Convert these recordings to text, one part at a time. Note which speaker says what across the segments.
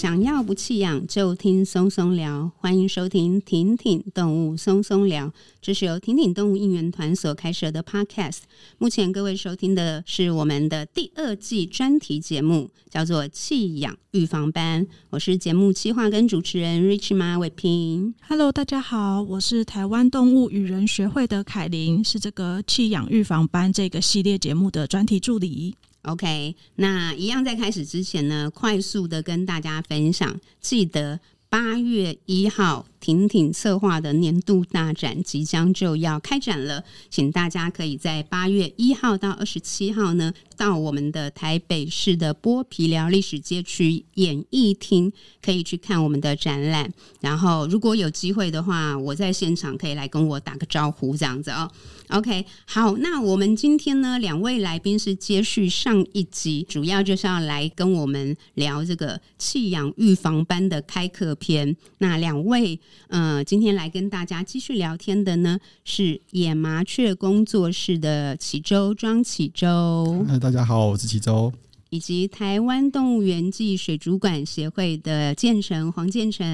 Speaker 1: 想要不弃养就听松松聊，欢迎收听婷婷动物松松聊。这是由婷婷动物应援团所开设的 Podcast。目前各位收听的是我们的第二季专题节目，叫做弃养预防班。我是节目企划跟主持人 Rich 马伟平。
Speaker 2: Hello，大家好，我是台湾动物与人学会的凯琳，是这个弃养预防班这个系列节目的专题助理。
Speaker 1: OK，那一样在开始之前呢，快速的跟大家分享，记得八月一号。婷婷策划的年度大展即将就要开展了，请大家可以在八月一号到二十七号呢，到我们的台北市的剥皮寮历史街区演艺厅，可以去看我们的展览。然后如果有机会的话，我在现场可以来跟我打个招呼，这样子哦。OK，好，那我们今天呢，两位来宾是接续上一集，主要就是要来跟我们聊这个弃养预防班的开课篇。那两位。呃，今天来跟大家继续聊天的呢，是野麻雀工作室的启周庄启周。
Speaker 3: 嗨，大家好，我是启周。
Speaker 1: 以及台湾动物园暨水族馆协会的建成黄建成。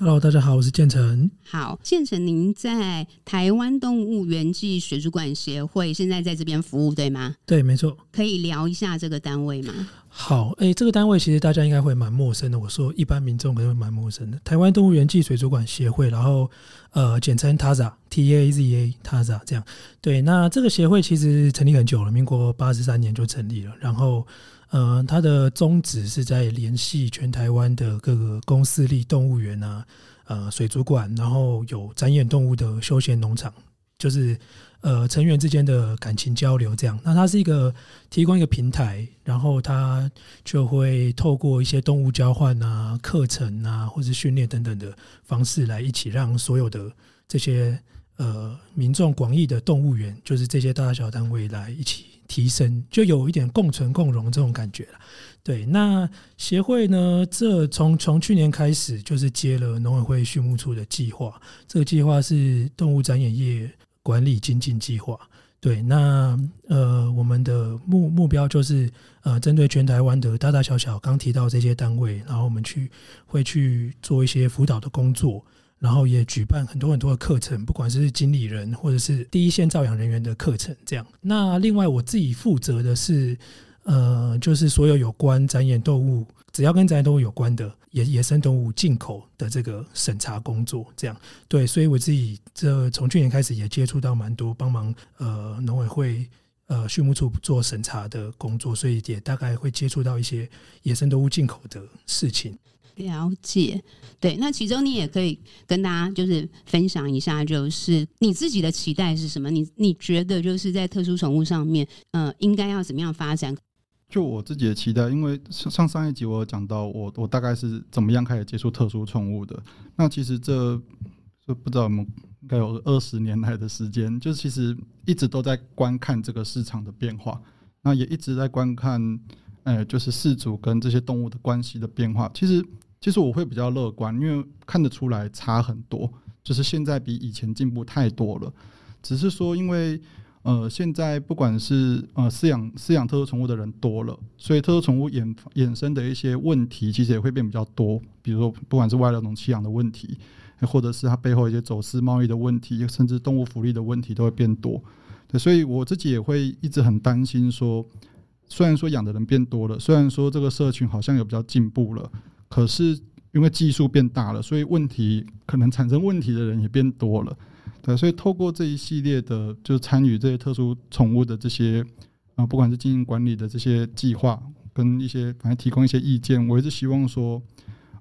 Speaker 4: Hello，大家好，我是建成。
Speaker 1: 好，建成，您在台湾动物园暨水族馆协会现在在这边服务，对吗？
Speaker 4: 对，没错。
Speaker 1: 可以聊一下这个单位吗？
Speaker 4: 好，哎、欸，这个单位其实大家应该会蛮陌生的。我说一般民众可能会蛮陌生的。台湾动物园暨水族馆协会，然后呃，简称 TAZA，T A Z A，TAZA 这样。对，那这个协会其实成立很久了，民国八十三年就成立了，然后。呃，它的宗旨是在联系全台湾的各个公私立动物园啊，呃，水族馆，然后有展演动物的休闲农场，就是呃成员之间的感情交流这样。那它是一个提供一个平台，然后它就会透过一些动物交换啊、课程啊，或者训练等等的方式来一起让所有的这些呃民众广义的动物园，就是这些大大小小单位来一起。提升就有一点共存共荣这种感觉了，对。那协会呢，这从从去年开始就是接了农委会畜牧处的计划，这个计划是动物展演业管理精进计划。对，那呃，我们的目目标就是呃，针对全台湾的大大小小刚提到这些单位，然后我们去会去做一些辅导的工作。然后也举办很多很多的课程，不管是经理人或者是第一线照养人员的课程，这样。那另外我自己负责的是，呃，就是所有有关展演动物，只要跟展演动物有关的野野生动物进口的这个审查工作，这样。对，所以我自己这从去年开始也接触到蛮多帮忙呃农委会呃畜牧处做审查的工作，所以也大概会接触到一些野生动物进口的事情。
Speaker 1: 了解，对，那其中你也可以跟大家就是分享一下，就是你自己的期待是什么？你你觉得就是在特殊宠物上面，呃，应该要怎么样发展？
Speaker 3: 就我自己的期待，因为上上一集我有讲到我，我我大概是怎么样开始接触特殊宠物的。那其实这这不知道我们应该有二十年来的时间，就是其实一直都在观看这个市场的变化，那也一直在观看，呃，就是饲主跟这些动物的关系的变化。其实。其实我会比较乐观，因为看得出来差很多，就是现在比以前进步太多了。只是说，因为呃，现在不管是呃饲养饲养特殊宠物的人多了，所以特殊宠物衍衍生的一些问题，其实也会变比较多。比如说，不管是外来种弃养的问题，或者是它背后一些走私贸易的问题，甚至动物福利的问题，都会变多。对，所以我自己也会一直很担心说，虽然说养的人变多了，虽然说这个社群好像有比较进步了。可是因为技术变大了，所以问题可能产生问题的人也变多了，对，所以透过这一系列的，就参与这些特殊宠物的这些啊，不管是经营管理的这些计划，跟一些反正提供一些意见，我一直希望说，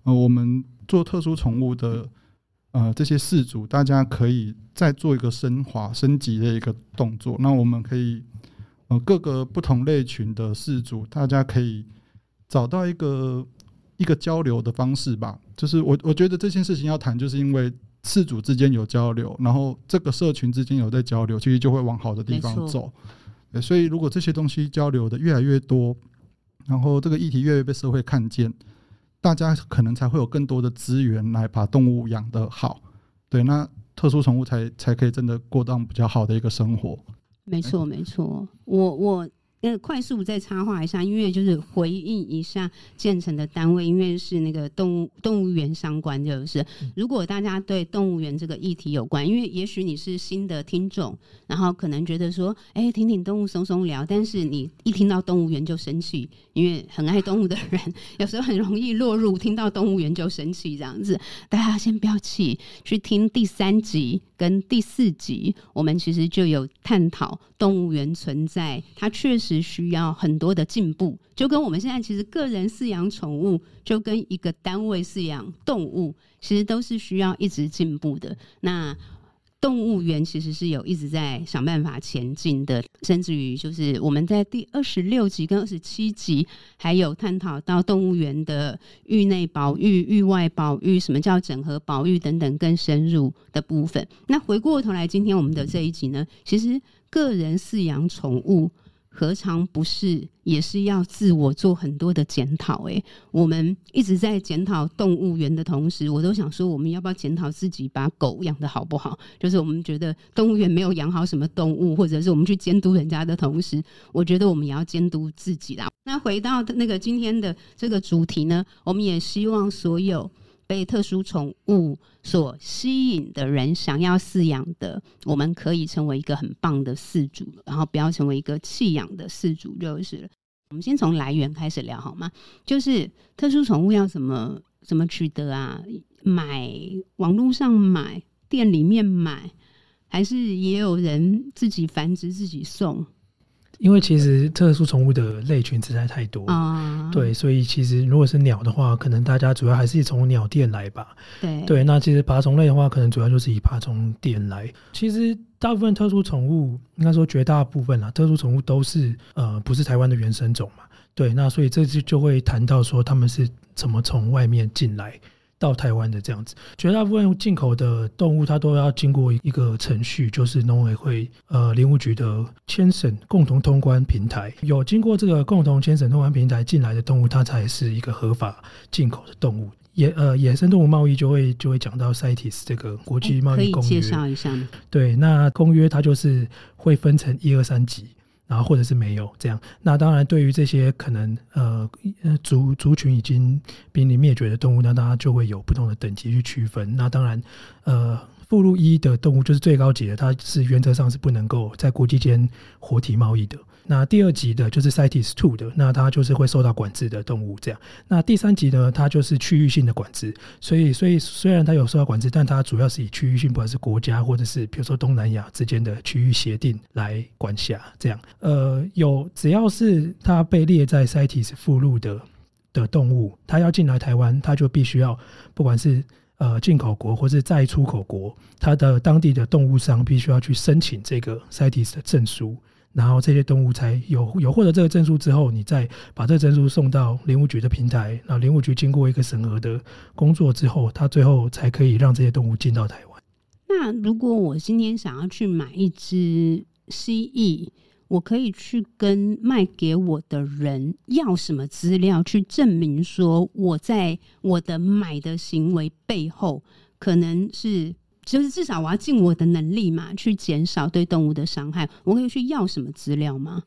Speaker 3: 呃，我们做特殊宠物的呃这些事主，大家可以再做一个升华、升级的一个动作。那我们可以呃各个不同类群的事主，大家可以找到一个。一个交流的方式吧，就是我我觉得这件事情要谈，就是因为事主之间有交流，然后这个社群之间有在交流，其实就会往好的地方走。所以如果这些东西交流的越来越多，然后这个议题越来越被社会看见，大家可能才会有更多的资源来把动物养得好。对，那特殊宠物才才可以真的过到比较好的一个生活。
Speaker 1: 没错，没错，我我。呃，快速再插话一下，因为就是回应一下建成的单位，因为是那个动物动物园相关，就是如果大家对动物园这个议题有关，因为也许你是新的听众，然后可能觉得说，哎、欸，听听动物松松聊，但是你一听到动物园就生气，因为很爱动物的人 有时候很容易落入听到动物园就生气这样子。大家先不要气，去听第三集跟第四集，我们其实就有探讨动物园存在，它确实。是需要很多的进步，就跟我们现在其实个人饲养宠物，就跟一个单位饲养动物，其实都是需要一直进步的。那动物园其实是有一直在想办法前进的，甚至于就是我们在第二十六集跟二十七集，还有探讨到动物园的域内保育、域外保育，什么叫整合保育等等更深入的部分。那回过头来，今天我们的这一集呢，其实个人饲养宠物。何尝不是也是要自我做很多的检讨？诶，我们一直在检讨动物园的同时，我都想说，我们要不要检讨自己把狗养得好不好？就是我们觉得动物园没有养好什么动物，或者是我们去监督人家的同时，我觉得我们也要监督自己啦。那回到那个今天的这个主题呢，我们也希望所有。被特殊宠物所吸引的人，想要饲养的，我们可以成为一个很棒的饲主，然后不要成为一个弃养的饲主就是。我们先从来源开始聊好吗？就是特殊宠物要怎么怎么取得啊？买网络上买，店里面买，还是也有人自己繁殖自己送？
Speaker 4: 因为其实特殊宠物的类群实在太多，啊、对，所以其实如果是鸟的话，可能大家主要还是从鸟店来吧。
Speaker 1: 对，
Speaker 4: 对，那其实爬虫类的话，可能主要就是以爬虫店来。其实大部分特殊宠物，应该说绝大部分啦，特殊宠物都是呃不是台湾的原生种嘛。对，那所以这就就会谈到说他们是怎么从外面进来。到台湾的这样子，绝大部分进口的动物，它都要经过一个程序，就是农委会、呃林务局的签审共同通关平台，有经过这个共同签审通关平台进来的动物，它才是一个合法进口的动物。野呃野生动物贸易就会就会讲到 CITES 这个国际贸易公约，
Speaker 1: 可以介绍一下吗？
Speaker 4: 对，那公约它就是会分成一二三级。然后或者是没有这样，那当然对于这些可能呃族族群已经濒临灭绝的动物，那大家就会有不同的等级去区分。那当然呃附录一的动物就是最高级的，它是原则上是不能够在国际间活体贸易的。那第二级的就是 CITES Two 的，那它就是会受到管制的动物这样。那第三级呢，它就是区域性的管制。所以，所以虽然它有受到管制，但它主要是以区域性，不管是国家或者是比如说东南亚之间的区域协定来管辖这样。呃，有只要是它被列在 CITES 附录的的动物，它要进来台湾，它就必须要不管是呃进口国或是再出口国，它的当地的动物商必须要去申请这个 CITES 的证书。然后这些动物才有有获得这个证书之后，你再把这个证书送到林务局的平台，然后林务局经过一个审核的工作之后，它最后才可以让这些动物进到台湾。
Speaker 1: 那如果我今天想要去买一只蜥蜴，我可以去跟卖给我的人要什么资料，去证明说我在我的买的行为背后可能是。就是至少我要尽我的能力嘛，去减少对动物的伤害。我可以去要什么资料吗？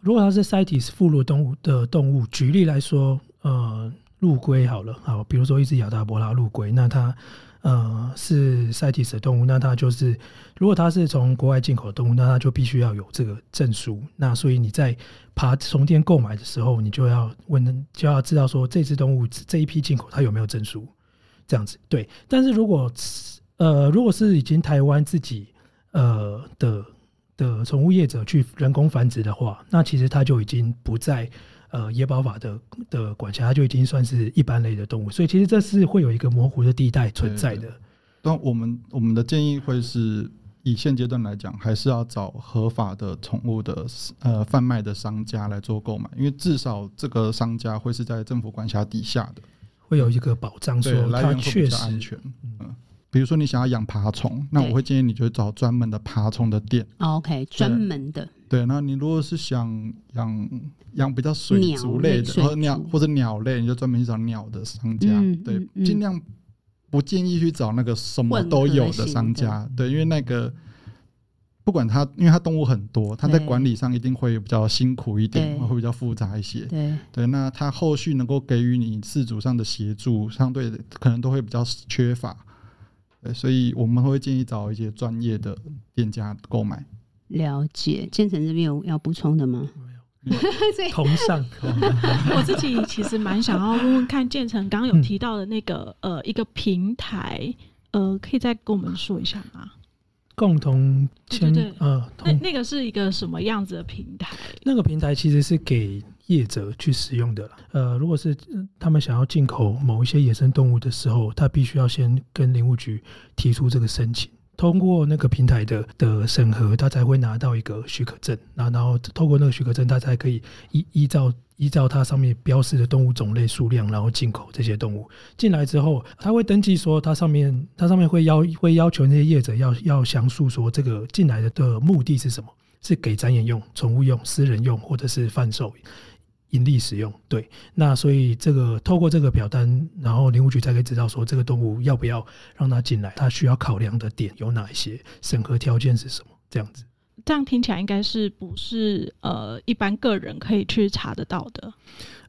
Speaker 4: 如果它是 CITES 附录动物的动物，举例来说，呃，陆龟好了，好，比如说一只亚达伯拉陆龟，那它呃是 CITES 的动物，那它就是如果它是从国外进口的动物，那它就必须要有这个证书。那所以你在爬虫店购买的时候，你就要问，就要知道说这只动物这一批进口它有没有证书，这样子对。但是如果呃，如果是已经台湾自己呃的的宠物业者去人工繁殖的话，那其实它就已经不在呃野保法的的管辖，它就已经算是一般类的动物，所以其实这是会有一个模糊的地带存在的。
Speaker 3: 那我们我们的建议会是以现阶段来讲，还是要找合法的宠物的呃贩卖的商家来做购买，因为至少这个商家会是在政府管辖底下的，
Speaker 4: 会有一个保障说，说它确实
Speaker 3: 安全，嗯。比如说你想要养爬虫，那我会建议你就找专门的爬虫的店。
Speaker 1: OK，专门的。
Speaker 3: 对，那你如果是想养养比较水族类的，或鸟或者鸟类，你就专门去找鸟的商家。嗯、对，尽、嗯、量不建议去找那个什么都有的商家。对，因为那个。不管它，因为它动物很多，它在管理上一定会比较辛苦一点，会比较复杂一些。
Speaker 1: 对
Speaker 3: 对，那它后续能够给予你自主上的协助，相对可能都会比较缺乏。对，所以我们会建议找一些专业的店家购买。
Speaker 1: 了解，建成这边有要补充的吗？
Speaker 4: 没有，同上。
Speaker 2: 我自己其实蛮想要问问看，建成刚刚有提到的那个、嗯、呃一个平台，呃，可以再跟我们说一下吗？
Speaker 4: 共同签，
Speaker 2: 对对对
Speaker 4: 呃，
Speaker 2: 那那个是一个什么样子的平台？
Speaker 4: 那个平台其实是给业者去使用的。呃，如果是他们想要进口某一些野生动物的时候，他必须要先跟林务局提出这个申请。通过那个平台的的审核，他才会拿到一个许可证。那然后透过那个许可证，他才可以依依照依照它上面标示的动物种类数量，然后进口这些动物进来之后，他会登记说，它上面它上面会要会要求那些业者要要详述说这个进来的的目的是什么，是给展演用、宠物用、私人用，或者是贩售。盈利使用，对，那所以这个透过这个表单，然后林务局才可以知道说这个动物要不要让它进来，它需要考量的点有哪一些，审核条件是什么，这样子。
Speaker 2: 这样听起来应该是不是呃一般个人可以去查得到的？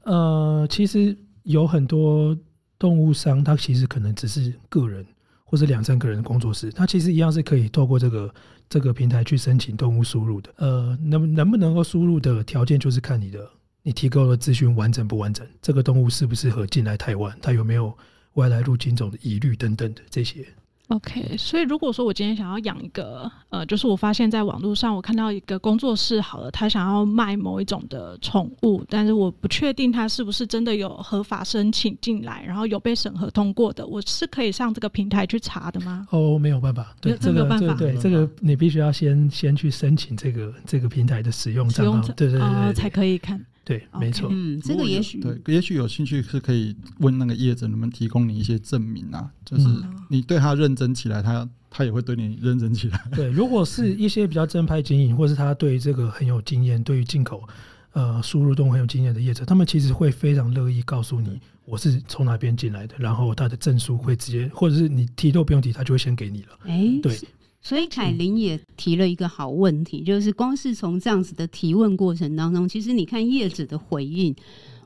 Speaker 4: 呃，其实有很多动物商，他其实可能只是个人或者两三个人的工作室，他其实一样是可以透过这个这个平台去申请动物输入的。呃，能能不能够输入的条件就是看你的。你提供的资讯完整不完整？这个动物适不适合进来台湾？它有没有外来入侵种的疑虑等等的这些
Speaker 2: ？OK，所以如果说我今天想要养一个，呃，就是我发现在网络上我看到一个工作室，好了，他想要卖某一种的宠物，但是我不确定他是不是真的有合法申请进来，然后有被审核通过的，我是可以上这个平台去查的吗？
Speaker 4: 哦，没有办法，对，这个，
Speaker 2: 没有办法，
Speaker 4: 对，这个你必须要先先去申请这个这个平台的使用账号，对对对，对，
Speaker 2: 呃，才可以看。
Speaker 4: 对，没错。
Speaker 1: 嗯，这个也许
Speaker 3: 对，也许有兴趣是可以问那个业者能不能提供你一些证明啊，就是你对他认真起来，他他也会对你认真起来。
Speaker 4: 对，如果是一些比较正派经营，或是他对这个很有经验，对于进口呃输入动物很有经验的业者，他们其实会非常乐意告诉你我是从哪边进来的，然后他的证书会直接，或者是你提都不用提，他就会先给你了。
Speaker 1: 哎，
Speaker 4: 对。
Speaker 1: 所以凯琳也提了一个好问题，就是光是从这样子的提问过程当中，其实你看业者的回应，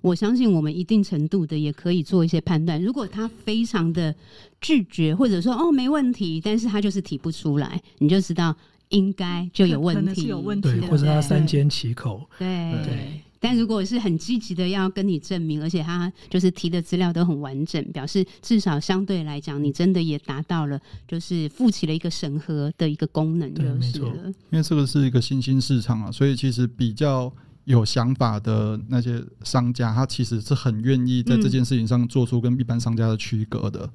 Speaker 1: 我相信我们一定程度的也可以做一些判断。如果他非常的拒绝，或者说哦没问题，但是他就是提不出来，你就知道应该就有问题，
Speaker 2: 有问题，
Speaker 4: 或者他三缄其口，
Speaker 1: 对。对
Speaker 4: 对
Speaker 1: 但如果是很积极的要跟你证明，而且他就是提的资料都很完整，表示至少相对来讲，你真的也达到了，就是负起了一个审核的一个功能，就是了。
Speaker 3: 因为这个是一个新兴市场啊，所以其实比较有想法的那些商家，他其实是很愿意在这件事情上做出跟一般商家的区隔的。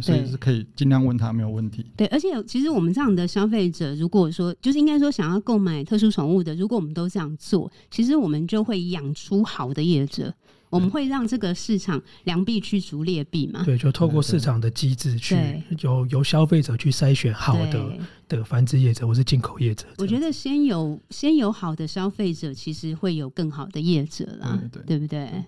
Speaker 3: 所以是可以尽量问他没有问题。
Speaker 1: 对，而且其实我们这样的消费者，如果说就是应该说想要购买特殊宠物的，如果我们都这样做，其实我们就会养出好的业者，我们会让这个市场良币驱逐劣币嘛。
Speaker 4: 对，就透过市场的机制去由由消费者去筛选好的的繁殖业者或是进口业者。
Speaker 1: 我觉得先有先有好的消费者，其实会有更好的业者啦，对，对，对，对不对？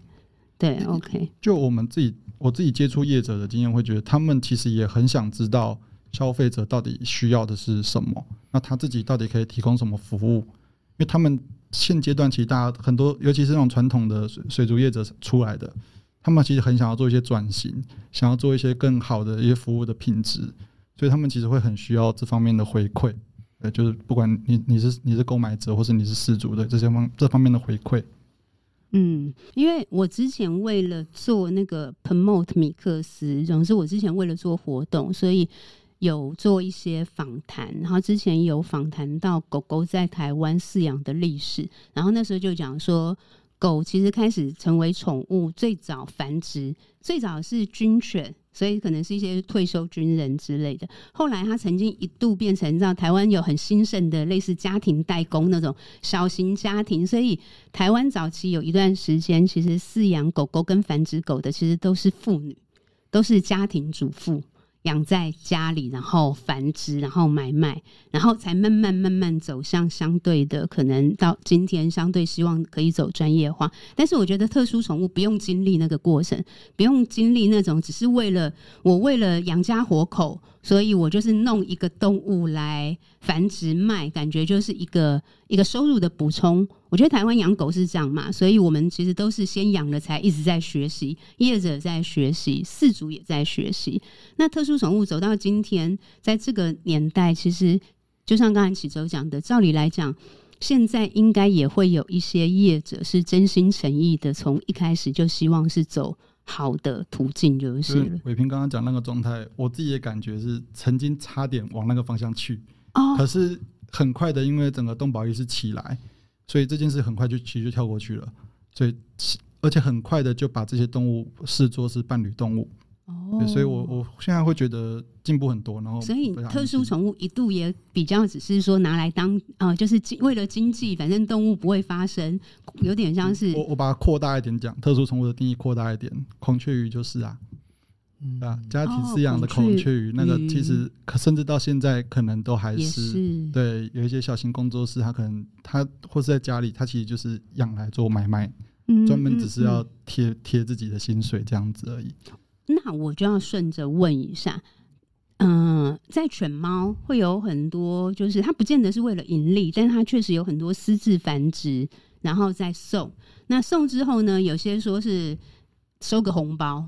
Speaker 1: 对，OK。
Speaker 3: 就我们自己。我自己接触业者的经验，会觉得他们其实也很想知道消费者到底需要的是什么，那他自己到底可以提供什么服务？因为他们现阶段其实大家很多，尤其是那种传统的水水族业者出来的，他们其实很想要做一些转型，想要做一些更好的一些服务的品质，所以他们其实会很需要这方面的回馈，呃，就是不管你你是你是购买者或是你是饲主的这些方这方面的回馈。
Speaker 1: 嗯，因为我之前为了做那个 promote 米克斯，总之我之前为了做活动，所以有做一些访谈。然后之前有访谈到狗狗在台湾饲养的历史，然后那时候就讲说，狗其实开始成为宠物最早繁殖，最早是军犬。所以可能是一些退休军人之类的。后来它曾经一度变成，让台湾有很兴盛的类似家庭代工那种小型家庭。所以台湾早期有一段时间，其实饲养狗狗跟繁殖狗的其实都是妇女，都是家庭主妇。养在家里，然后繁殖，然后买卖，然后才慢慢慢慢走向相对的，可能到今天相对希望可以走专业化。但是我觉得特殊宠物不用经历那个过程，不用经历那种只是为了我为了养家活口。所以我就是弄一个动物来繁殖卖，感觉就是一个一个收入的补充。我觉得台湾养狗是这样嘛，所以我们其实都是先养了才一直在学习，业者在学习，饲主也在学习。那特殊宠物走到今天，在这个年代，其实就像刚才启洲讲的，照理来讲，现在应该也会有一些业者是真心诚意的，从一开始就希望是走。好的途径就是了。
Speaker 3: 伟平刚刚讲那个状态，我自己的感觉是曾经差点往那个方向去，哦，可是很快的，因为整个动保意识起来，所以这件事很快就其实就跳过去了，所以而且很快的就把这些动物视作是伴侣动物。哦，所以我我现在会觉得进步很多，然后
Speaker 1: 所以特殊宠物一度也比较只是说拿来当啊、呃，就是为了经济，反正动物不会发生，有点像是
Speaker 3: 我我把它扩大一点讲，特殊宠物的定义扩大一点，孔雀鱼就是啊，嗯啊，家庭饲养的孔雀鱼，那个其实可甚至到现在可能都还是，是对，有一些小型工作室，他可能他或是在家里，他其实就是养来做买卖，专门只是要贴贴自己的薪水这样子而已。
Speaker 1: 那我就要顺着问一下，嗯、呃，在犬猫会有很多，就是它不见得是为了盈利，但它确实有很多私自繁殖，然后再送。那送之后呢，有些说是收个红包，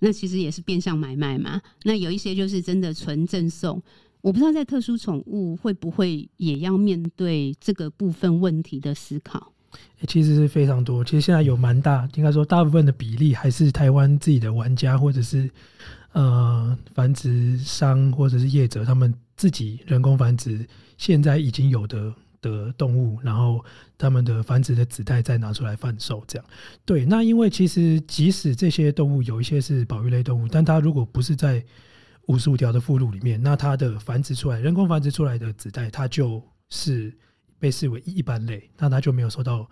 Speaker 1: 那其实也是变相买卖嘛。那有一些就是真的纯赠送，我不知道在特殊宠物会不会也要面对这个部分问题的思考。
Speaker 4: 其实是非常多。其实现在有蛮大，应该说大部分的比例还是台湾自己的玩家，或者是呃繁殖商或者是业者，他们自己人工繁殖现在已经有的的动物，然后他们的繁殖的子代再拿出来贩售，这样。对，那因为其实即使这些动物有一些是保育类动物，但它如果不是在五十五条的附录里面，那它的繁殖出来人工繁殖出来的子代，它就是。被视为一般类，那它就没有受到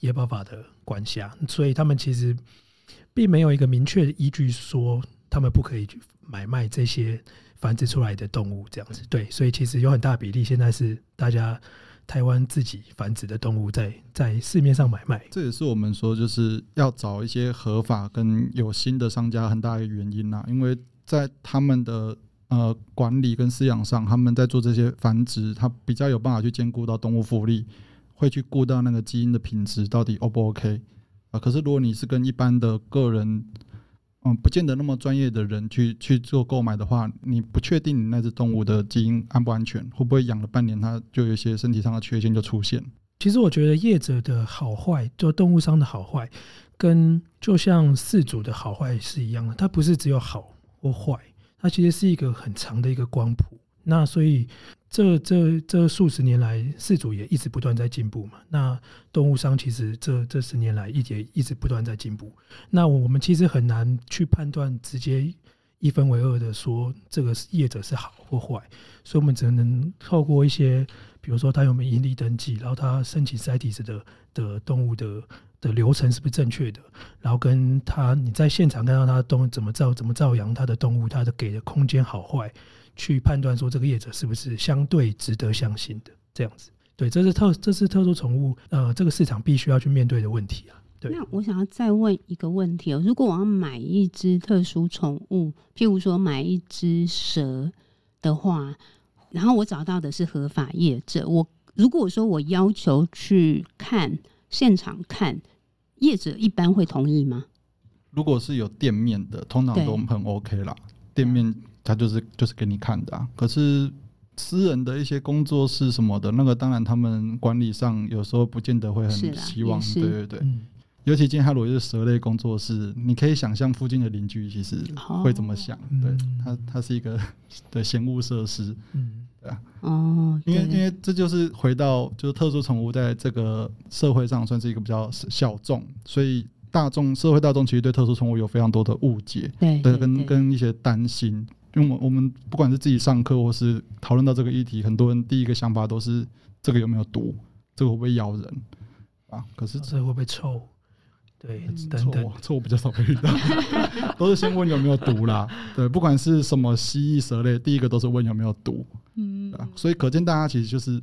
Speaker 4: 野保法的管辖，所以他们其实并没有一个明确的依据说他们不可以去买卖这些繁殖出来的动物这样子。对，所以其实有很大比例现在是大家台湾自己繁殖的动物在在市面上买卖。
Speaker 3: 这也是我们说就是要找一些合法跟有心的商家很大的原因呐，因为在他们的。呃，管理跟饲养上，他们在做这些繁殖，他比较有办法去兼顾到动物福利，会去顾到那个基因的品质到底 O 不 OK 啊、可是如果你是跟一般的个人，嗯，不见得那么专业的人去去做购买的话，你不确定你那只动物的基因安不安全，会不会养了半年它就有一些身体上的缺陷就出现？
Speaker 4: 其实我觉得业者的好坏，就动物商的好坏，跟就像饲主的好坏是一样的，它不是只有好或坏。它其实是一个很长的一个光谱，那所以这这这数十年来，饲主也一直不断在进步嘛。那动物商其实这这十年来一直一直不断在进步。那我们其实很难去判断，直接一分为二的说这个业者是好或坏，所以我们只能透过一些，比如说他有没有盈利登记，然后他申请 CITES 的的动物的。的流程是不是正确的？然后跟他你在现场看到他的动物怎么照怎么照养他的动物，他的给的空间好坏，去判断说这个业者是不是相对值得相信的这样子。对，这是特这是特殊宠物呃这个市场必须要去面对的问题啊。对。
Speaker 1: 那我想要再问一个问题哦，如果我要买一只特殊宠物，譬如说买一只蛇的话，然后我找到的是合法业者，我如果说我要求去看现场看。业者一般会同意吗？
Speaker 3: 如果是有店面的，通常都很 OK 啦。店面他就是就是给你看的啊。可是私人的一些工作室什么的，那个当然他们管理上有时候不见得会很希望。对对对，嗯、尤其今天哈罗是蛇类工作室，你可以想象附近的邻居其实会怎么想。哦、对，它它是一个 的嫌物设施。嗯。对啊，哦，因为因为这就是回到就是特殊宠物在这个社会上算是一个比较小众，所以大众社会大众其实对特殊宠物有非常多的误解，对，对，跟跟一些担心。因为我们我们不管是自己上课或是讨论到这个议题，很多人第一个想法都是这个有没有毒，这个会不会咬人啊？可是
Speaker 4: 这个会不会臭？对，
Speaker 3: 错
Speaker 4: 等等，
Speaker 3: 臭比较少被遇到，都是先问有没有毒啦。对，不管是什么蜥蜴、蛇类，第一个都是问有没有毒。嗯，所以可见大家其实就是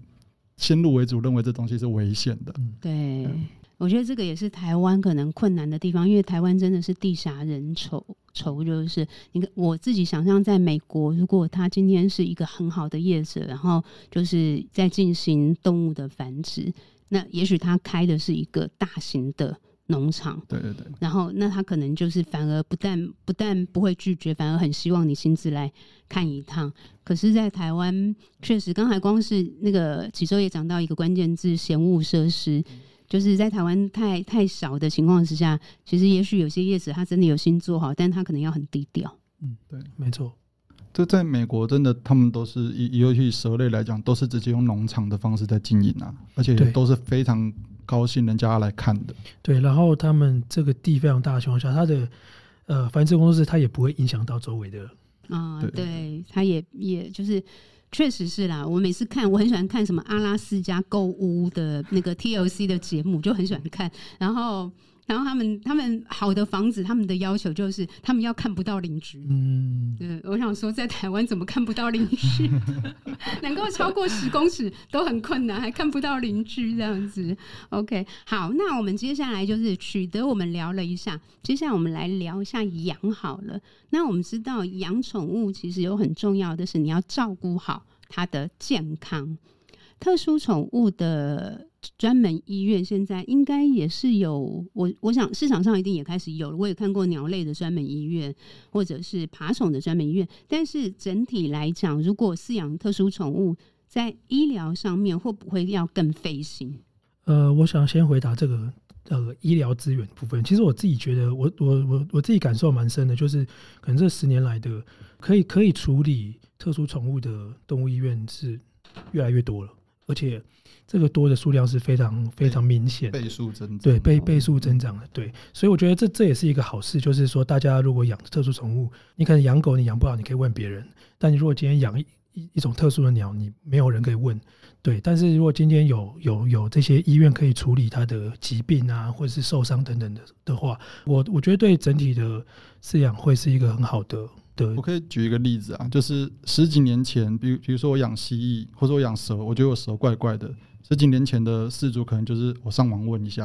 Speaker 3: 先入为主，认为这东西是危险的。
Speaker 1: 对。对我觉得这个也是台湾可能困难的地方，因为台湾真的是地狭人稠稠，就是你看我自己想象，在美国，如果他今天是一个很好的业者，然后就是在进行动物的繁殖，那也许他开的是一个大型的农场，
Speaker 3: 对对对，
Speaker 1: 然后那他可能就是反而不但不但不会拒绝，反而很希望你亲自来看一趟。可是，在台湾确实，刚才光是那个启洲也讲到一个关键字：嫌恶设施。就是在台湾太太少的情况之下，其实也许有些业者他真的有心做好，但他可能要很低调。
Speaker 3: 嗯，对，没错。这在美国真的，他们都是以尤其蛇类来讲，都是直接用农场的方式在经营啊，而且都是非常高兴人家来看的。
Speaker 4: 对，然后他们这个地非常大的情况下，他的呃繁殖工作室它也不会影响到周围的。
Speaker 1: 啊、呃，对，他也也就是。确实是啦，我每次看，我很喜欢看什么阿拉斯加购物的那个 TLC 的节目，就很喜欢看，然后。然后他们他们好的房子，他们的要求就是他们要看不到邻居。嗯，对，我想说，在台湾怎么看不到邻居？能够超过十公尺都很困难，还看不到邻居这样子。OK，好，那我们接下来就是取得，我们聊了一下，接下来我们来聊一下养好了。那我们知道养宠物其实有很重要的是，你要照顾好它的健康。特殊宠物的专门医院现在应该也是有，我我想市场上一定也开始有了。我也看过鸟类的专门医院，或者是爬虫的专门医院。但是整体来讲，如果饲养特殊宠物，在医疗上面会不会要更费心？
Speaker 4: 呃，我想先回答这个呃医疗资源部分。其实我自己觉得我，我我我我自己感受蛮深的，就是可能这十年来的可以可以处理特殊宠物的动物医院是越来越多了。而且这个多的数量是非常非常明显，
Speaker 3: 倍数增长，
Speaker 4: 对，倍倍数增长的，对，所以我觉得这这也是一个好事，就是说大家如果养特殊宠物，你可能养狗你养不好，你可以问别人，但你如果今天养一一一种特殊的鸟，你没有人可以问，对，但是如果今天有有有这些医院可以处理它的疾病啊，或者是受伤等等的的话，我我觉得对整体的饲养会是一个很好的。对，
Speaker 3: 我可以举一个例子啊，就是十几年前，比如比如说我养蜥蜴，或者我养蛇，我觉得我蛇怪怪的。十几年前的事主可能就是我上网问一下，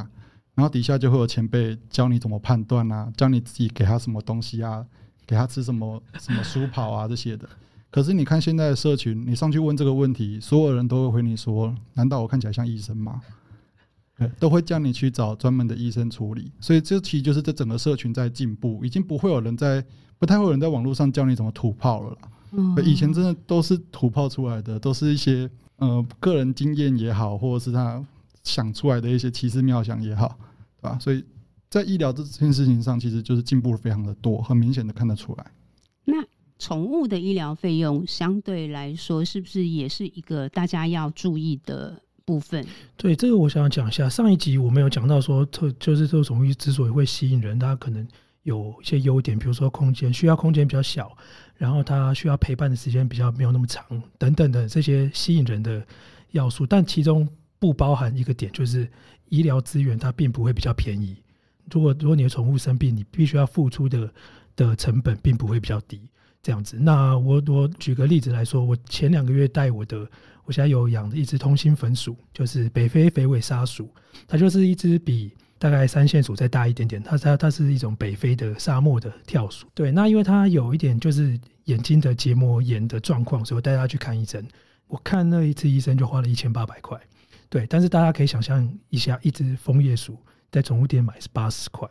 Speaker 3: 然后底下就会有前辈教你怎么判断啊，教你自己给他什么东西啊，给他吃什么什么 舒跑啊这些的。可是你看现在的社群，你上去问这个问题，所有人都会回你说：难道我看起来像医生吗？对，都会叫你去找专门的医生处理。所以这其实就是这整个社群在进步，已经不会有人在。不太会有人在网络上教你怎么吐泡了啦。嗯，以前真的都是吐泡出来的，都是一些呃个人经验也好，或者是他想出来的一些奇思妙想也好，对吧？所以在医疗这件事情上，其实就是进步非常的多，很明显的看得出来。
Speaker 1: 那宠物的医疗费用相对来说，是不是也是一个大家要注意的部分？
Speaker 4: 对，这个我想讲一下。上一集我们有讲到说，特就是这种宠物之所以会吸引人，它可能。有一些优点，比如说空间需要空间比较小，然后它需要陪伴的时间比较没有那么长，等等的这些吸引人的要素。但其中不包含一个点，就是医疗资源它并不会比较便宜。如果如果你的宠物生病，你必须要付出的的成本并不会比较低。这样子，那我我举个例子来说，我前两个月带我的，我现在有养的一只通心粉鼠，就是北非肥尾沙鼠，它就是一只比。大概三线鼠再大一点点，它它它是一种北非的沙漠的跳鼠。对，那因为它有一点就是眼睛的结膜炎的状况，所以我带它去看医生。我看那一次医生就花了一千八百块。对，但是大家可以想象一下，一只枫叶鼠在宠物店买是八十块。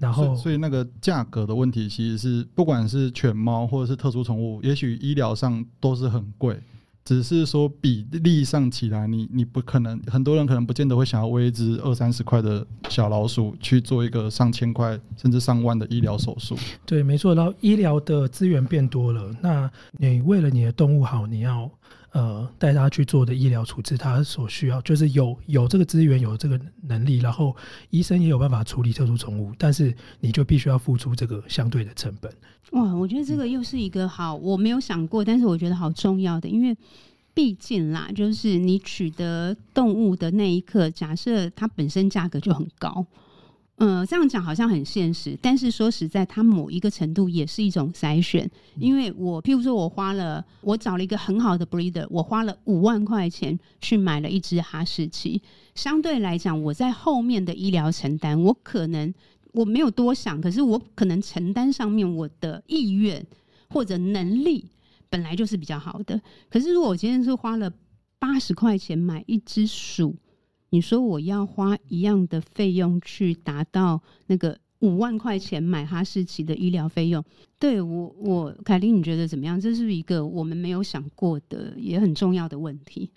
Speaker 4: 然后，
Speaker 3: 所以那个价格的问题其实是不管是犬猫或者是特殊宠物，也许医疗上都是很贵。只是说比例上起来，你你不可能，很多人可能不见得会想要为一只二三十块的小老鼠去做一个上千块甚至上万的医疗手术。
Speaker 4: 对，没错。然后医疗的资源变多了，那你为了你的动物好，你要。呃，带他去做的医疗处置，他所需要就是有有这个资源，有这个能力，然后医生也有办法处理特殊宠物，但是你就必须要付出这个相对的成本。
Speaker 1: 哇，我觉得这个又是一个好，我没有想过，但是我觉得好重要的，因为毕竟啦，就是你取得动物的那一刻，假设它本身价格就很高。呃，这样讲好像很现实，但是说实在，它某一个程度也是一种筛选。因为我譬如说，我花了，我找了一个很好的 breeder，我花了五万块钱去买了一只哈士奇。相对来讲，我在后面的医疗承担，我可能我没有多想，可是我可能承担上面我的意愿或者能力本来就是比较好的。可是如果我今天是花了八十块钱买一只鼠。你说我要花一样的费用去达到那个五万块钱买哈士奇的医疗费用，对我我凯琳你觉得怎么样？这是一个我们没有想过的也很重要的问题。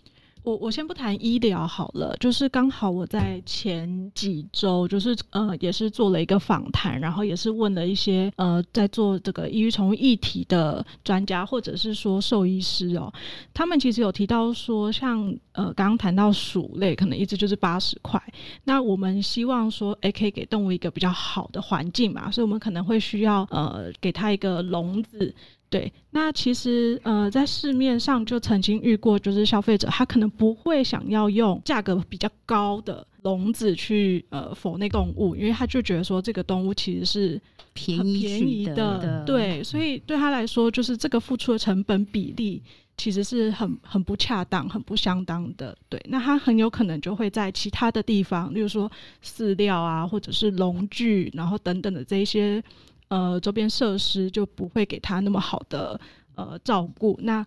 Speaker 2: 我我先不谈医疗好了，就是刚好我在前几周，就是呃，也是做了一个访谈，然后也是问了一些呃，在做这个抑郁宠物议题的专家，或者是说兽医师哦，他们其实有提到说，像呃，刚刚谈到鼠类，可能一只就是八十块，那我们希望说，诶，可以给动物一个比较好的环境嘛，所以我们可能会需要呃，给它一个笼子。对，那其实呃，在市面上就曾经遇过，就是消费者他可能不会想要用价格比较高的笼子去呃否那动物，因为他就觉得说这个动物其实是
Speaker 1: 便宜
Speaker 2: 便宜的，
Speaker 1: 的
Speaker 2: 对，所以对他来说，就是这个付出的成本比例其实是很很不恰当、很不相当的。对，那他很有可能就会在其他的地方，例如说饲料啊，或者是笼具，然后等等的这一些。呃，周边设施就不会给他那么好的呃照顾，那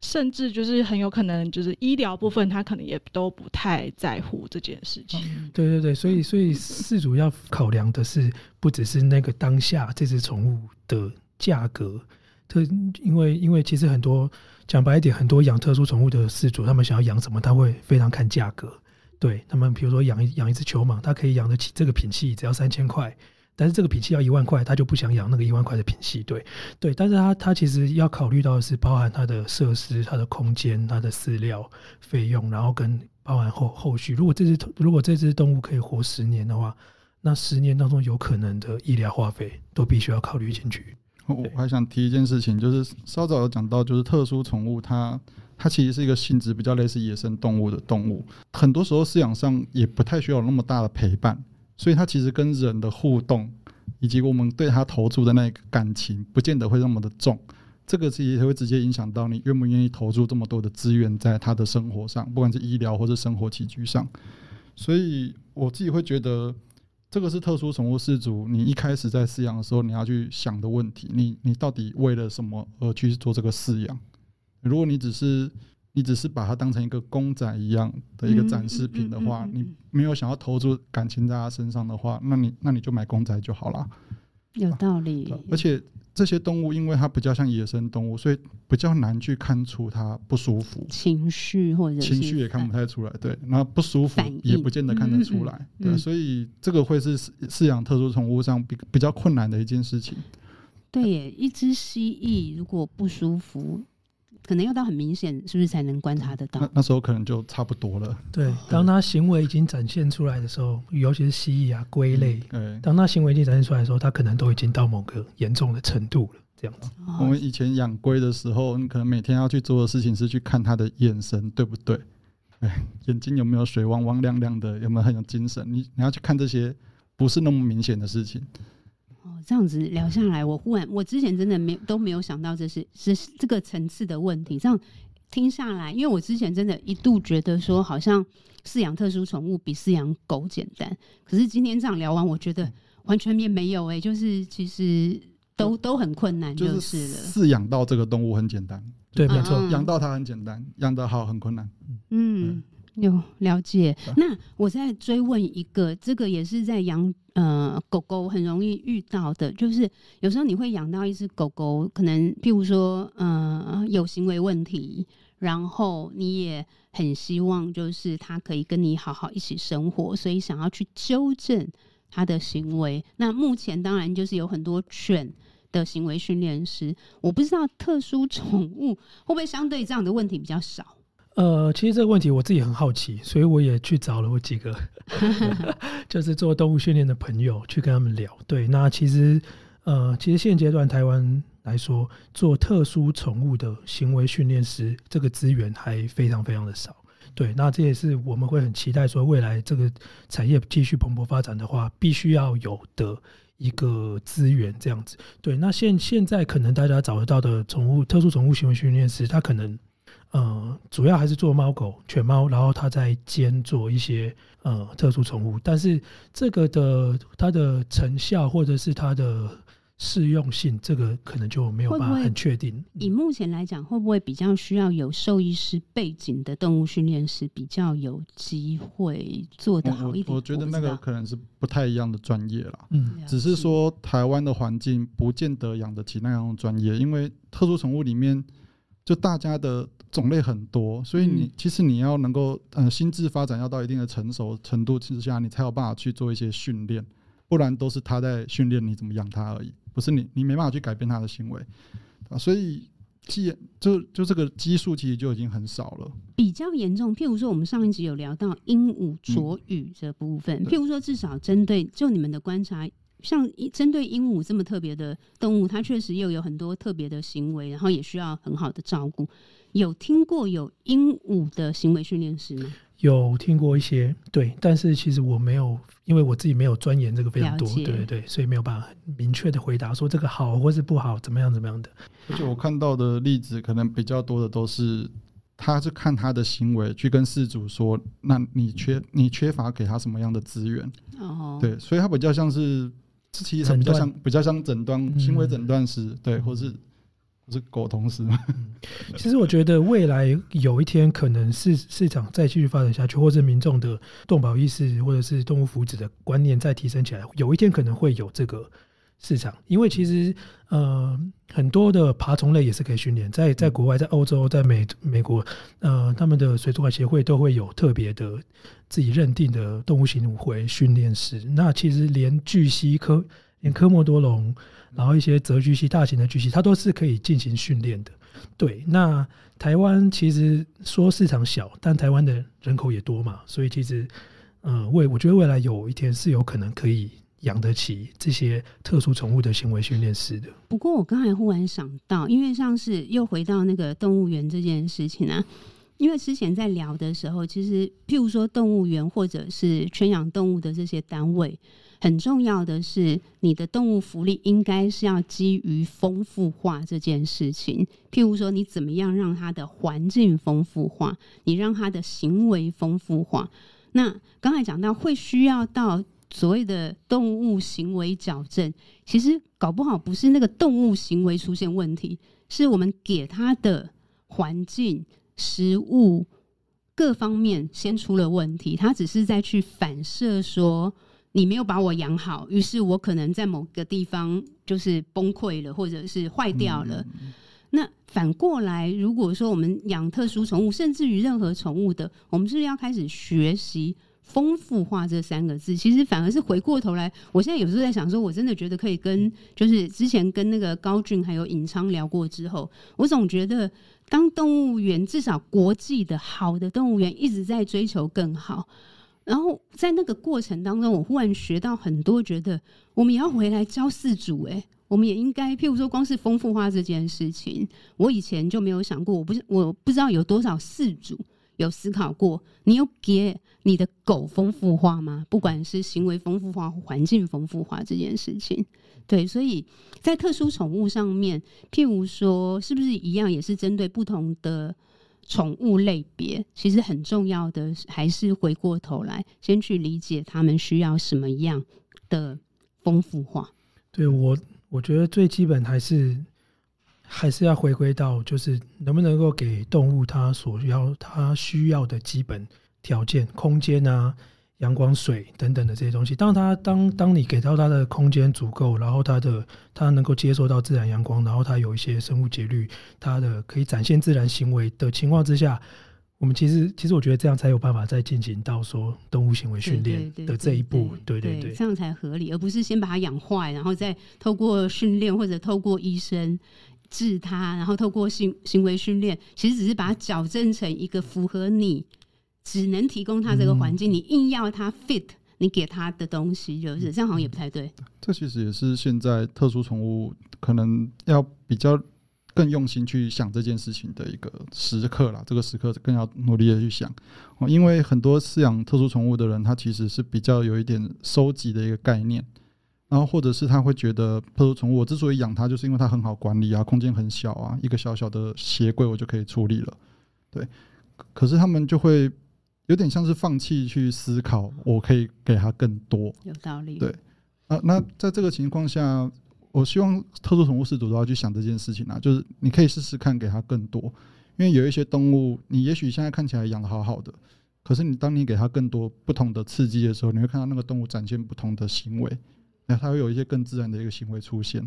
Speaker 2: 甚至就是很有可能就是医疗部分，他可能也都不太在乎这件事情。
Speaker 4: 对对对，所以所以饲主要考量的是不只是那个当下这只宠物的价格，特因为因为其实很多讲白一点，很多养特殊宠物的饲主，他们想要养什么，他会非常看价格。对他们，比如说养一养一只球蟒，他可以养得起这个品系，只要三千块。但是这个品系要一万块，他就不想养那个一万块的品系，对对。但是他他其实要考虑到的是包含他的设施、他的空间、他的饲料费用，然后跟包含后后续。如果这只如果这只动物可以活十年的话，那十年当中有可能的医疗花费都必须要考虑进去。
Speaker 3: 我还想提一件事情，就是稍早有讲到，就是特殊宠物它它其实是一个性质比较类似野生动物的动物，很多时候饲养上也不太需要那么大的陪伴。所以它其实跟人的互动，以及我们对它投注的那个感情，不见得会那么的重。这个其实会直接影响到你愿不愿意投注这么多的资源在它的生活上，不管是医疗或者生活起居上。所以我自己会觉得，这个是特殊宠物饲主，你一开始在饲养的时候，你要去想的问题。你你到底为了什么而去做这个饲养？如果你只是你只是把它当成一个公仔一样的一个展示品的话，你没有想要投注感情在它身上的话，那你那你就买公仔就好了。
Speaker 1: 有道理。
Speaker 3: 啊，而且这些动物因为它比较像野生动物，所以比较难去看出它不舒服
Speaker 1: 情绪或者
Speaker 3: 情绪也看不太出来。对，那不舒服也不见得看得出来。对，所以这个会是饲养特殊宠物上比比较困难的一件事情。
Speaker 1: 对耶，一只蜥蜴如果不舒服。可能要到很明显，是不是才能观察得到？
Speaker 3: 那那时候可能就差不多了。
Speaker 4: 对，当他行为已经展现出来的时候，尤其是蜥蜴啊、龟类，
Speaker 3: 嗯，
Speaker 4: 当他行为已经展现出来的时候，他可能都已经到某个严重的程度了。这样子。
Speaker 3: 我们以前养龟的时候，你可能每天要去做的事情是去看它的眼神，对不对？哎，眼睛有没有水汪汪亮亮的？有没有很有精神？你你要去看这些不是那么明显的事情。
Speaker 1: 哦，这样子聊下来，我忽然我之前真的没都没有想到这是是这个层次的问题。这样听下来，因为我之前真的一度觉得说，好像饲养特殊宠物比饲养狗简单。可是今天这样聊完，我觉得完全也没有哎、欸，就是其实都都很困难，就是了。
Speaker 3: 饲养到这个动物很简单，
Speaker 4: 对，没错，
Speaker 3: 养到它很简单，养得好很困难。
Speaker 1: 嗯。有了解，那我再追问一个，这个也是在养呃狗狗很容易遇到的，就是有时候你会养到一只狗狗，可能譬如说呃有行为问题，然后你也很希望就是它可以跟你好好一起生活，所以想要去纠正它的行为。那目前当然就是有很多犬的行为训练师，我不知道特殊宠物会不会相对这样的问题比较少。
Speaker 4: 呃，其实这个问题我自己很好奇，所以我也去找了我几个 就是做动物训练的朋友去跟他们聊。对，那其实呃，其实现阶段台湾来说，做特殊宠物的行为训练师这个资源还非常非常的少。对，那这也是我们会很期待说，未来这个产业继续蓬勃发展的话，必须要有的一个资源这样子。对，那现现在可能大家找得到的宠物特殊宠物行为训练师，他可能呃主要还是做猫狗犬猫，然后它在兼做一些呃特殊宠物，但是这个的它的成效或者是它的。适用性这个可能就没有办法很确定。
Speaker 1: 以目前来讲，会不会比较需要有兽医师背景的动物训练师比较有机会做得好一点？
Speaker 3: 我，我觉得那个可能是不太一样的专业啦。
Speaker 4: 嗯，
Speaker 3: 只是说台湾的环境不见得养得起那样的专业，因为特殊宠物里面就大家的种类很多，所以你、嗯、其实你要能够呃心智发展要到一定的成熟程度之下，你才有办法去做一些训练，不然都是他在训练你怎么养他而已。不是你，你没办法去改变他的行为啊，所以基就就这个基数其实就已经很少了。
Speaker 1: 比较严重，譬如说我们上一集有聊到鹦鹉啄羽这部分，嗯、譬如说至少针对就你们的观察，像针对鹦鹉这么特别的动物，它确实又有很多特别的行为，然后也需要很好的照顾。有听过有鹦鹉的行为训练师吗？
Speaker 4: 有听过一些，对，但是其实我没有，因为我自己没有钻研这个非常多，对对对，所以没有办法明确的回答说这个好或是不好，怎么样怎么样的。
Speaker 3: 而且我看到的例子可能比较多的都是，他是看他的行为去跟事主说，那你缺你缺乏给他什么样的资源？
Speaker 1: 哦，
Speaker 3: 对，所以他比较像是，其实他比较像断比较像诊断行为诊断师，对，或是。是狗同时吗？
Speaker 4: 其实我觉得未来有一天，可能市市场再继续发展下去，或者民众的动保意识，或者是动物福祉的观念再提升起来，有一天可能会有这个市场。因为其实呃，很多的爬虫类也是可以训练，在在国外，在欧洲，在美美国，呃，他们的水族馆协会都会有特别的自己认定的动物行为训练师。那其实连巨蜥科，连科莫多龙。然后一些泽巨蜥、大型的巨蜥，它都是可以进行训练的。对，那台湾其实说市场小，但台湾的人口也多嘛，所以其实，嗯、呃，未我觉得未来有一天是有可能可以养得起这些特殊宠物的行为训练师的。
Speaker 1: 不过我刚才忽然想到，因为像是又回到那个动物园这件事情啊，因为之前在聊的时候，其实譬如说动物园或者是圈养动物的这些单位。很重要的是，你的动物福利应该是要基于丰富化这件事情。譬如说，你怎么样让它的环境丰富化，你让它的行为丰富化。那刚才讲到会需要到所谓的动物行为矫正，其实搞不好不是那个动物行为出现问题，是我们给它的环境、食物各方面先出了问题，它只是在去反射说。你没有把我养好，于是我可能在某个地方就是崩溃了，或者是坏掉了。嗯、那反过来，如果说我们养特殊宠物，甚至于任何宠物的，我们是不是要开始学习“丰富化”这三个字？其实反而是回过头来，我现在有时候在想，说我真的觉得可以跟，就是之前跟那个高俊还有尹昌聊过之后，我总觉得，当动物园至少国际的好的动物园一直在追求更好。然后在那个过程当中，我忽然学到很多，觉得我们也要回来教饲主，诶，我们也应该，譬如说，光是丰富化这件事情，我以前就没有想过，我不是我不知道有多少饲主有思考过，你有给你的狗丰富化吗？不管是行为丰富化环境丰富化这件事情，对，所以在特殊宠物上面，譬如说，是不是一样，也是针对不同的。宠物类别其实很重要的，还是回过头来先去理解他们需要什么样的丰富化。
Speaker 4: 对，我，我觉得最基本还是还是要回归到，就是能不能够给动物它所要、它需要的基本条件，空间啊。阳光、水等等的这些东西，当它当当你给到它的空间足够，然后它的它能够接受到自然阳光，然后它有一些生物节律，它的可以展现自然行为的情况之下，我们其实其实我觉得这样才有办法再进行到说动物行为训练的这一步，对对对，
Speaker 1: 这样才合理，而不是先把它养坏，然后再透过训练或者透过医生治它，然后透过行行为训练，其实只是把它矫正成一个符合你。只能提供它这个环境，嗯、你硬要它 fit，你给它的东西就是这样，好像也不太对。
Speaker 3: 这其实也是现在特殊宠物可能要比较更用心去想这件事情的一个时刻啦，这个时刻更要努力的去想哦，因为很多饲养特殊宠物的人，他其实是比较有一点收集的一个概念，然后或者是他会觉得特殊宠物我之所以养它，就是因为它很好管理啊，空间很小啊，一个小小的鞋柜我就可以处理了，对。可是他们就会有点像是放弃去思考，我可以给它更多，
Speaker 1: 有道理，
Speaker 3: 对啊。那在这个情况下。我希望特殊宠物饲主都要去想这件事情啊，就是你可以试试看给它更多，因为有一些动物，你也许现在看起来养的好好的，可是你当你给它更多不同的刺激的时候，你会看到那个动物展现不同的行为，那它会有一些更自然的一个行为出现。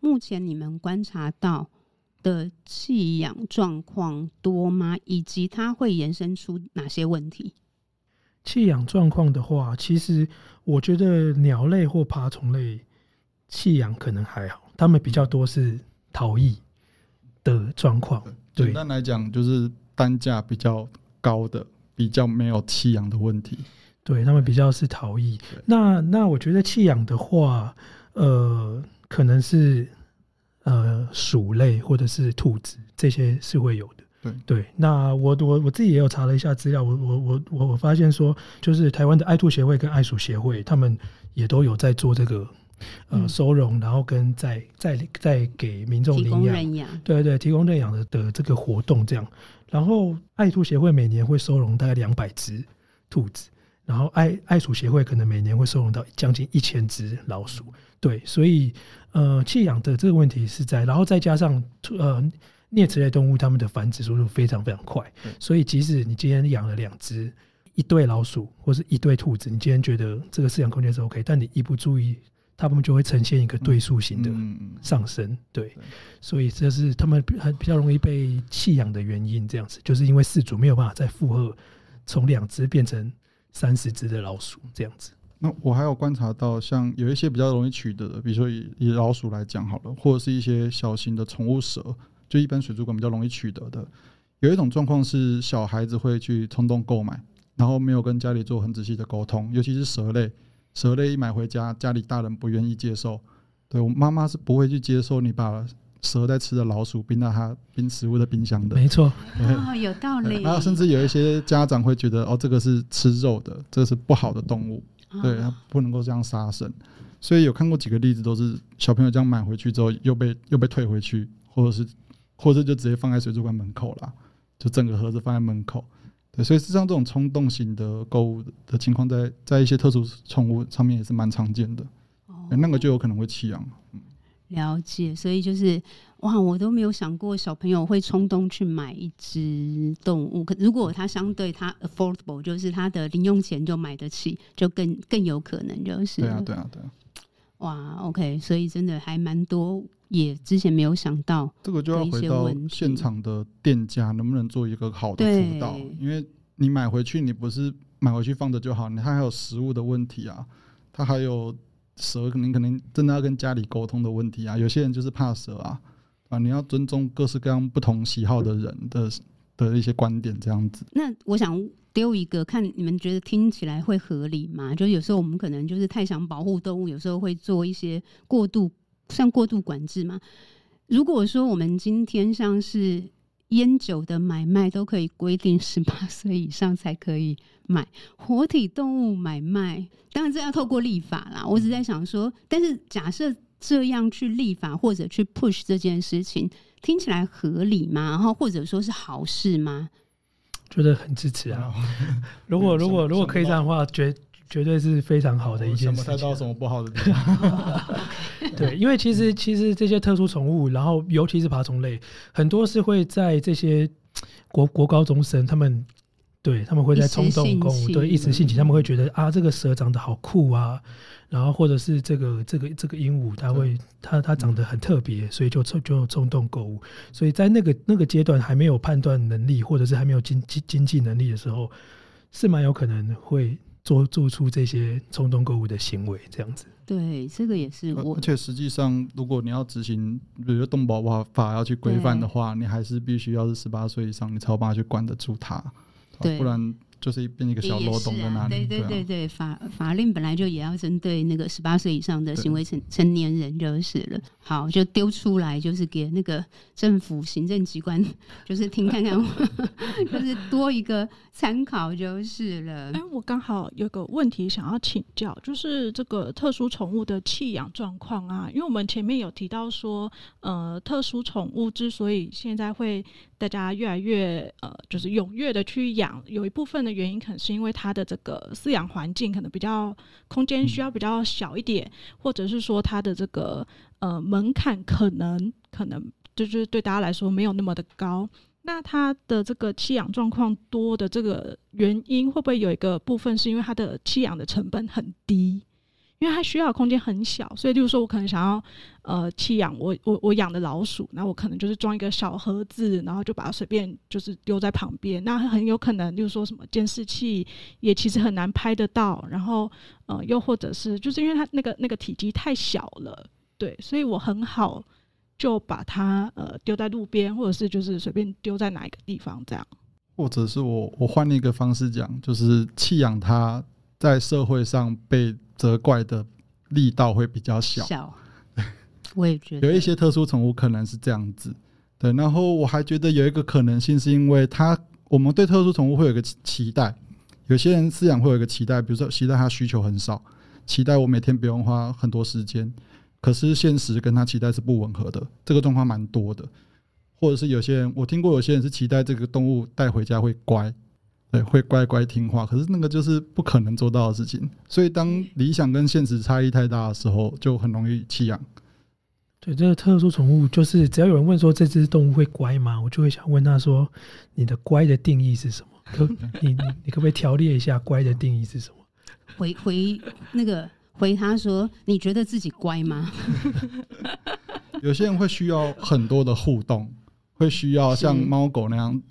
Speaker 1: 目前你们观察到的弃养状况多吗？以及它会延伸出哪些问题？
Speaker 4: 弃养状况的话，其实我觉得鸟类或爬虫类。弃养可能还好，它们比较多是逃逸的状况。对，
Speaker 3: 简单来讲就是单价比较高的，比较没有弃养的问题。
Speaker 4: 对，他们比较是逃逸。那那我觉得弃养的话，呃，可能是呃鼠类或者是兔子这些是会有的。
Speaker 3: 对
Speaker 4: 对，那我我我自己也有查了一下资料，我我我我我发现说，就是台湾的爱兔协会跟爱鼠协会，他们也都有在做这个。呃，收容，然后跟在在在给民众领养，对对，提供认养的的这个活动这样。然后爱兔协会每年会收容大概两百只兔子，然后爱爱鼠协会可能每年会收容到将近一千只老鼠。对，所以呃，弃养的这个问题是在，然后再加上呃啮齿类动物，它们的繁殖速度非常非常快，所以即使你今天养了两只一对老鼠或是一对兔子，你今天觉得这个饲养空间是 OK，但你一不注意。它们就会呈现一个对数型的上升，对，所以这是它们很比较容易被弃养的原因。这样子，就是因为饲主没有办法再负荷从两只变成三十只的老鼠这样子。
Speaker 3: 那我还有观察到，像有一些比较容易取得的，比如说以以老鼠来讲好了，或者是一些小型的宠物蛇，就一般水族馆比较容易取得的。有一种状况是小孩子会去冲动购买，然后没有跟家里做很仔细的沟通，尤其是蛇类。蛇类一买回家，家里大人不愿意接受。对，我妈妈是不会去接受你把蛇在吃的老鼠冰到它冰食物的冰箱的。
Speaker 4: 没错，
Speaker 1: 哦，有道理。
Speaker 3: 然后甚至有一些家长会觉得，哦，这个是吃肉的，这个是不好的动物，对，它不能够这样杀生。所以有看过几个例子，都是小朋友这样买回去之后，又被又被退回去，或者是或者就直接放在水族馆门口了，就整个盒子放在门口。对，所以实际上这种冲动型的购物的情况，在在一些特殊宠物上面也是蛮常见的。哦，那个就有可能会弃养。嗯，
Speaker 1: 了解。所以就是哇，我都没有想过小朋友会冲动去买一只动物。可如果它相对它 affordable，就是他的零用钱就买得起，就更更有可能就是。
Speaker 3: 对啊，对啊，对啊。
Speaker 1: 哇，OK，所以真的还蛮多。也之前没有想到，
Speaker 3: 这个就要回到现场的店家能不能做一个好的辅导，因为你买回去，你不是买回去放着就好，你它还有食物的问题啊，它还有蛇，你可能真的要跟家里沟通的问题啊。有些人就是怕蛇啊，啊，你要尊重各式各样不同喜好的人的的一些观点，这样子。
Speaker 1: 那我想丢一个，看你们觉得听起来会合理吗？就有时候我们可能就是太想保护动物，有时候会做一些过度。像过度管制嘛？如果说我们今天像是烟酒的买卖都可以规定十八岁以上才可以买，活体动物买卖，当然这要透过立法啦。我只在想说，但是假设这样去立法或者去 push 这件事情，听起来合理吗？然后或者说是好事吗？
Speaker 4: 觉得很支持啊！如果如果如果可以这样的话，绝绝对是非常好的一件事。
Speaker 3: 想不到什么不好的地方。
Speaker 4: 对，因为其实其实这些特殊宠物，然后尤其是爬虫类，很多是会在这些国国高中生，他们对他们会在冲动购物，对一时兴起，他们会觉得啊，这个蛇长得好酷啊，然后或者是这个这个这个鹦鹉，它会它它长得很特别，所以就冲就冲动购物。所以在那个那个阶段还没有判断能力，或者是还没有经经经济能力的时候，是蛮有可能会。做做出这些冲动购物的行为，这样子。
Speaker 1: 对，这个也是我。
Speaker 3: 而且实际上，如果你要执行，比如说动保法法要去规范的话，你还是必须要是十八岁以上，你才有办法去管得住他。对，不然就是变一个小漏洞在那里。
Speaker 1: 对对对对，法法令本来就也要针对那个十八岁以上的行为成成年人就是了。好，就丢出来，就是给那个政府行政机关，就是听看看，就是多一个参考就是了。
Speaker 2: 哎，我刚好有个问题想要请教，就是这个特殊宠物的弃养状况啊，因为我们前面有提到说，呃，特殊宠物之所以现在会大家越来越呃，就是踊跃的去养，有一部分的原因可能是因为它的这个饲养环境可能比较空间需要比较小一点，或者是说它的这个。呃，门槛可能可能就是对大家来说没有那么的高。那它的这个弃养状况多的这个原因，会不会有一个部分是因为它的弃养的成本很低？因为它需要空间很小，所以例如说我可能想要呃弃养我我我养的老鼠，那我可能就是装一个小盒子，然后就把它随便就是丢在旁边。那很有可能，例如说什么监视器也其实很难拍得到。然后呃，又或者是就是因为它那个那个体积太小了。对，所以我很好就把它呃丢在路边，或者是就是随便丢在哪一个地方这样。
Speaker 3: 或者是我我换一个方式讲，就是弃养它在社会上被责怪的力道会比较小。
Speaker 1: 小，我也觉得
Speaker 3: 有一些特殊宠物可能是这样子。对，然后我还觉得有一个可能性是因为它，我们对特殊宠物会有一个期待，有些人饲养会有一个期待，比如说期待它需求很少，期待我每天不用花很多时间。可是现实跟他期待是不吻合的，这个状况蛮多的，或者是有些人，我听过有些人是期待这个动物带回家会乖，对，会乖乖听话，可是那个就是不可能做到的事情。所以当理想跟现实差异太大的时候，就很容易弃养。
Speaker 4: 对，这个特殊宠物就是只要有人问说这只动物会乖吗？我就会想问他说，你的乖的定义是什么？可 你你你可不可以条列一下乖的定义是什么？
Speaker 1: 回回那个。回他说：“你觉得自己乖吗？”
Speaker 3: 有些人会需要很多的互动，会需要像猫狗那样，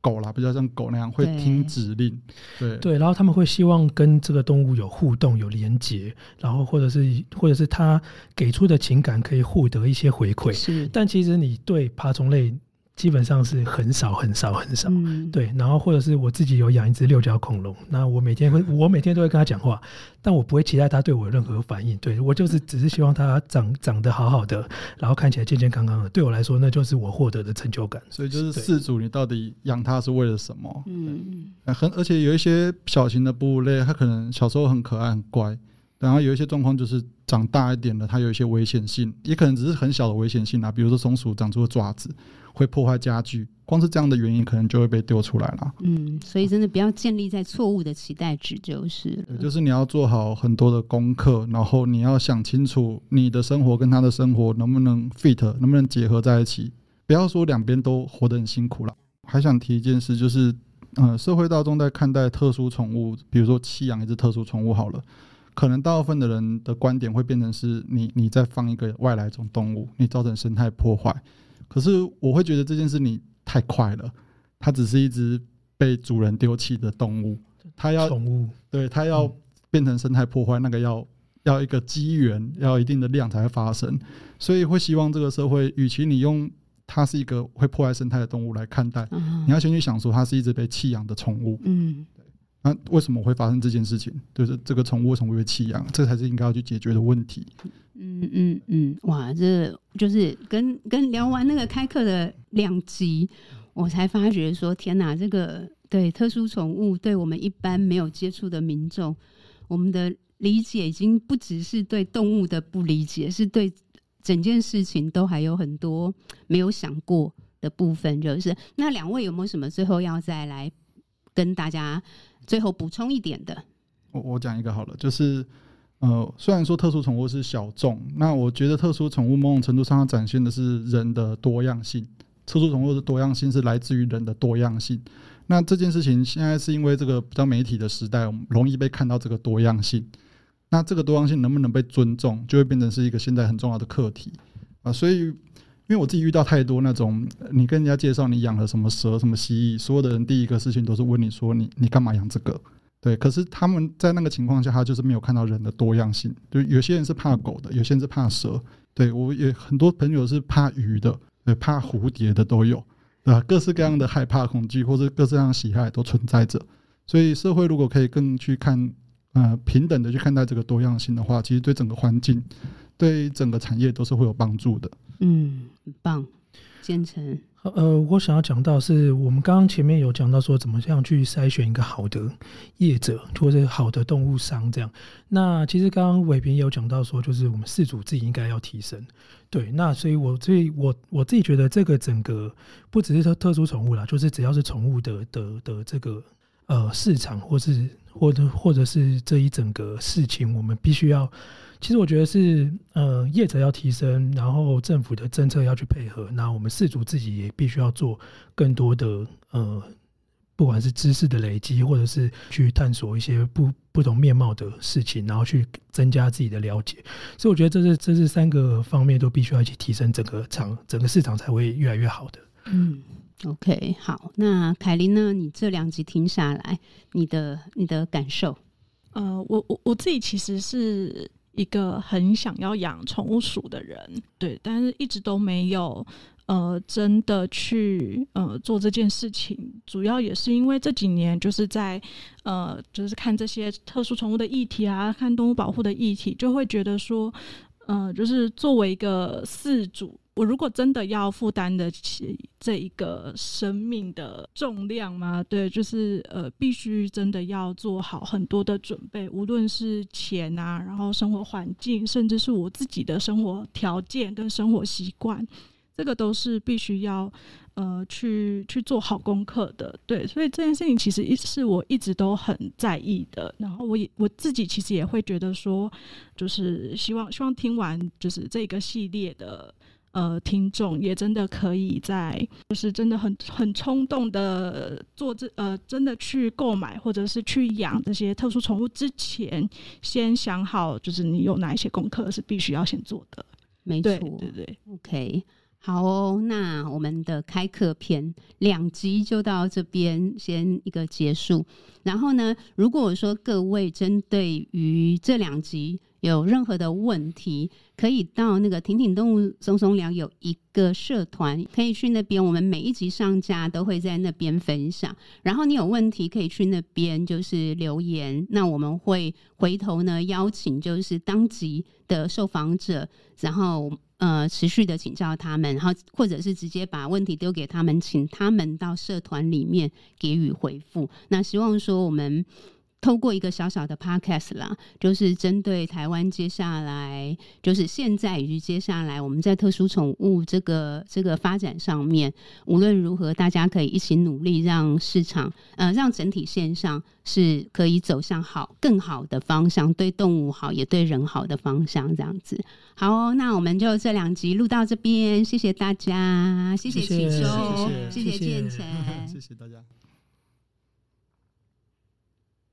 Speaker 3: 狗啦比较像狗那样会听指令，对
Speaker 4: 对，然后他们会希望跟这个动物有互动、有连接，然后或者是或者是他给出的情感可以获得一些回馈。是，但其实你对爬虫类。基本上是很少很少很少，嗯、对。然后或者是我自己有养一只六角恐龙，那我每天会，我每天都会跟他讲话，但我不会期待他对我有任何反应。对，我就是只是希望他长长得好好的，然后看起来健健康康的。对我来说，那就是我获得的成就感。
Speaker 3: 所以就是饲主，你到底养它是为了什么？嗯嗯。很而且有一些小型的哺乳类，它可能小时候很可爱很乖，然后有一些状况就是长大一点的，它有一些危险性，也可能只是很小的危险性啊，比如说松鼠长出了爪子。会破坏家具，光是这样的原因，可能就会被丢出来了。
Speaker 1: 嗯，所以真的不要建立在错误的期待值，就是
Speaker 3: 就是你要做好很多的功课，然后你要想清楚你的生活跟他的生活能不能 fit，能不能结合在一起。不要说两边都活得很辛苦了。还想提一件事，就是呃，社会大众在看待特殊宠物，比如说弃养一只特殊宠物好了，可能大部分的人的观点会变成是你你在放一个外来种动物，你造成生态破坏。可是我会觉得这件事你太快了，它只是一只被主人丢弃的动物，它要宠物，对，它要变成生态破坏，那个要要一个机缘，要一定的量才会发生，所以会希望这个社会，与其你用它是一个会破坏生态的动物来看待，你要先去想说它是一只被弃养的宠物，嗯，那为什么会发生这件事情？就是这个宠物为什么会被弃养？这才是应该要去解决的问题。
Speaker 1: 嗯嗯嗯，哇，这就是跟跟聊完那个开课的两集，我才发觉说，天哪，这个对特殊宠物，对我们一般没有接触的民众，我们的理解已经不只是对动物的不理解，是对整件事情都还有很多没有想过的部分。就是那两位有没有什么最后要再来跟大家最后补充一点的？
Speaker 3: 我我讲一个好了，就是。呃，虽然说特殊宠物是小众，那我觉得特殊宠物某种程度上它展现的是人的多样性。特殊宠物的多样性是来自于人的多样性。那这件事情现在是因为这个比较媒体的时代，我们容易被看到这个多样性。那这个多样性能不能被尊重，就会变成是一个现在很重要的课题啊。所以，因为我自己遇到太多那种，你跟人家介绍你养了什么蛇、什么蜥蜴，所有的人第一个事情都是问你说你你干嘛养这个？对，可是他们在那个情况下，他就是没有看到人的多样性。就有些人是怕狗的，有些人是怕蛇。对，我也很多朋友是怕鱼的，对，怕蝴蝶的都有，对吧？各式各样的害怕、恐惧或者各式各样的喜爱都存在着。所以社会如果可以更去看呃平等的去看待这个多样性的话，其实对整个环境、对整个产业都是会有帮助的。
Speaker 1: 嗯，很棒，建成。
Speaker 4: 呃，我想要讲到是我们刚刚前面有讲到说，怎么样去筛选一个好的业者或者好的动物商这样。那其实刚刚伟平也有讲到说，就是我们饲主自己应该要提升。对，那所以我所以我我自己觉得这个整个不只是特特殊宠物啦，就是只要是宠物的的的这个呃市场，或是或者或者是这一整个事情，我们必须要。其实我觉得是，呃，业者要提升，然后政府的政策要去配合，那我们饲主自己也必须要做更多的，呃，不管是知识的累积，或者是去探索一些不不同面貌的事情，然后去增加自己的了解。所以我觉得这是这是三个方面都必须要一起提升，整个场整个市场才会越来越好的。
Speaker 1: 嗯，OK，好，那凯琳呢？你这两集听下来，你的你的感受？
Speaker 2: 呃，我我我自己其实是。一个很想要养宠物鼠的人，对，但是一直都没有呃真的去呃做这件事情。主要也是因为这几年就是在呃就是看这些特殊宠物的议题啊，看动物保护的议题，就会觉得说，呃，就是作为一个饲主。我如果真的要负担得起这一个生命的重量吗？对，就是呃，必须真的要做好很多的准备，无论是钱啊，然后生活环境，甚至是我自己的生活条件跟生活习惯，这个都是必须要呃去去做好功课的。对，所以这件事情其实一是我一直都很在意的。然后我也我自己其实也会觉得说，就是希望希望听完就是这个系列的。呃，听众也真的可以在，就是真的很很冲动的做这呃，真的去购买或者是去养这些特殊宠物之前，先想好，就是你有哪一些功课是必须要先做的。
Speaker 1: 没错，
Speaker 2: 对对对
Speaker 1: ，OK，好哦，那我们的开课篇两集就到这边先一个结束。然后呢，如果说各位针对于这两集，有任何的问题，可以到那个挺挺动物松松聊有一个社团，可以去那边。我们每一集上架都会在那边分享。然后你有问题可以去那边就是留言，那我们会回头呢邀请就是当集的受访者，然后呃持续的请教他们，然后或者是直接把问题丢给他们，请他们到社团里面给予回复。那希望说我们。透过一个小小的 podcast 啦，就是针对台湾接下来，就是现在以及接下来我们在特殊宠物这个这个发展上面，无论如何，大家可以一起努力，让市场呃，让整体线上是可以走向好更好的方向，对动物好，也对人好的方向，这样子。好哦，那我们就这两集录到这边，谢谢大家，谢谢启修，谢谢建成，
Speaker 3: 谢谢大家。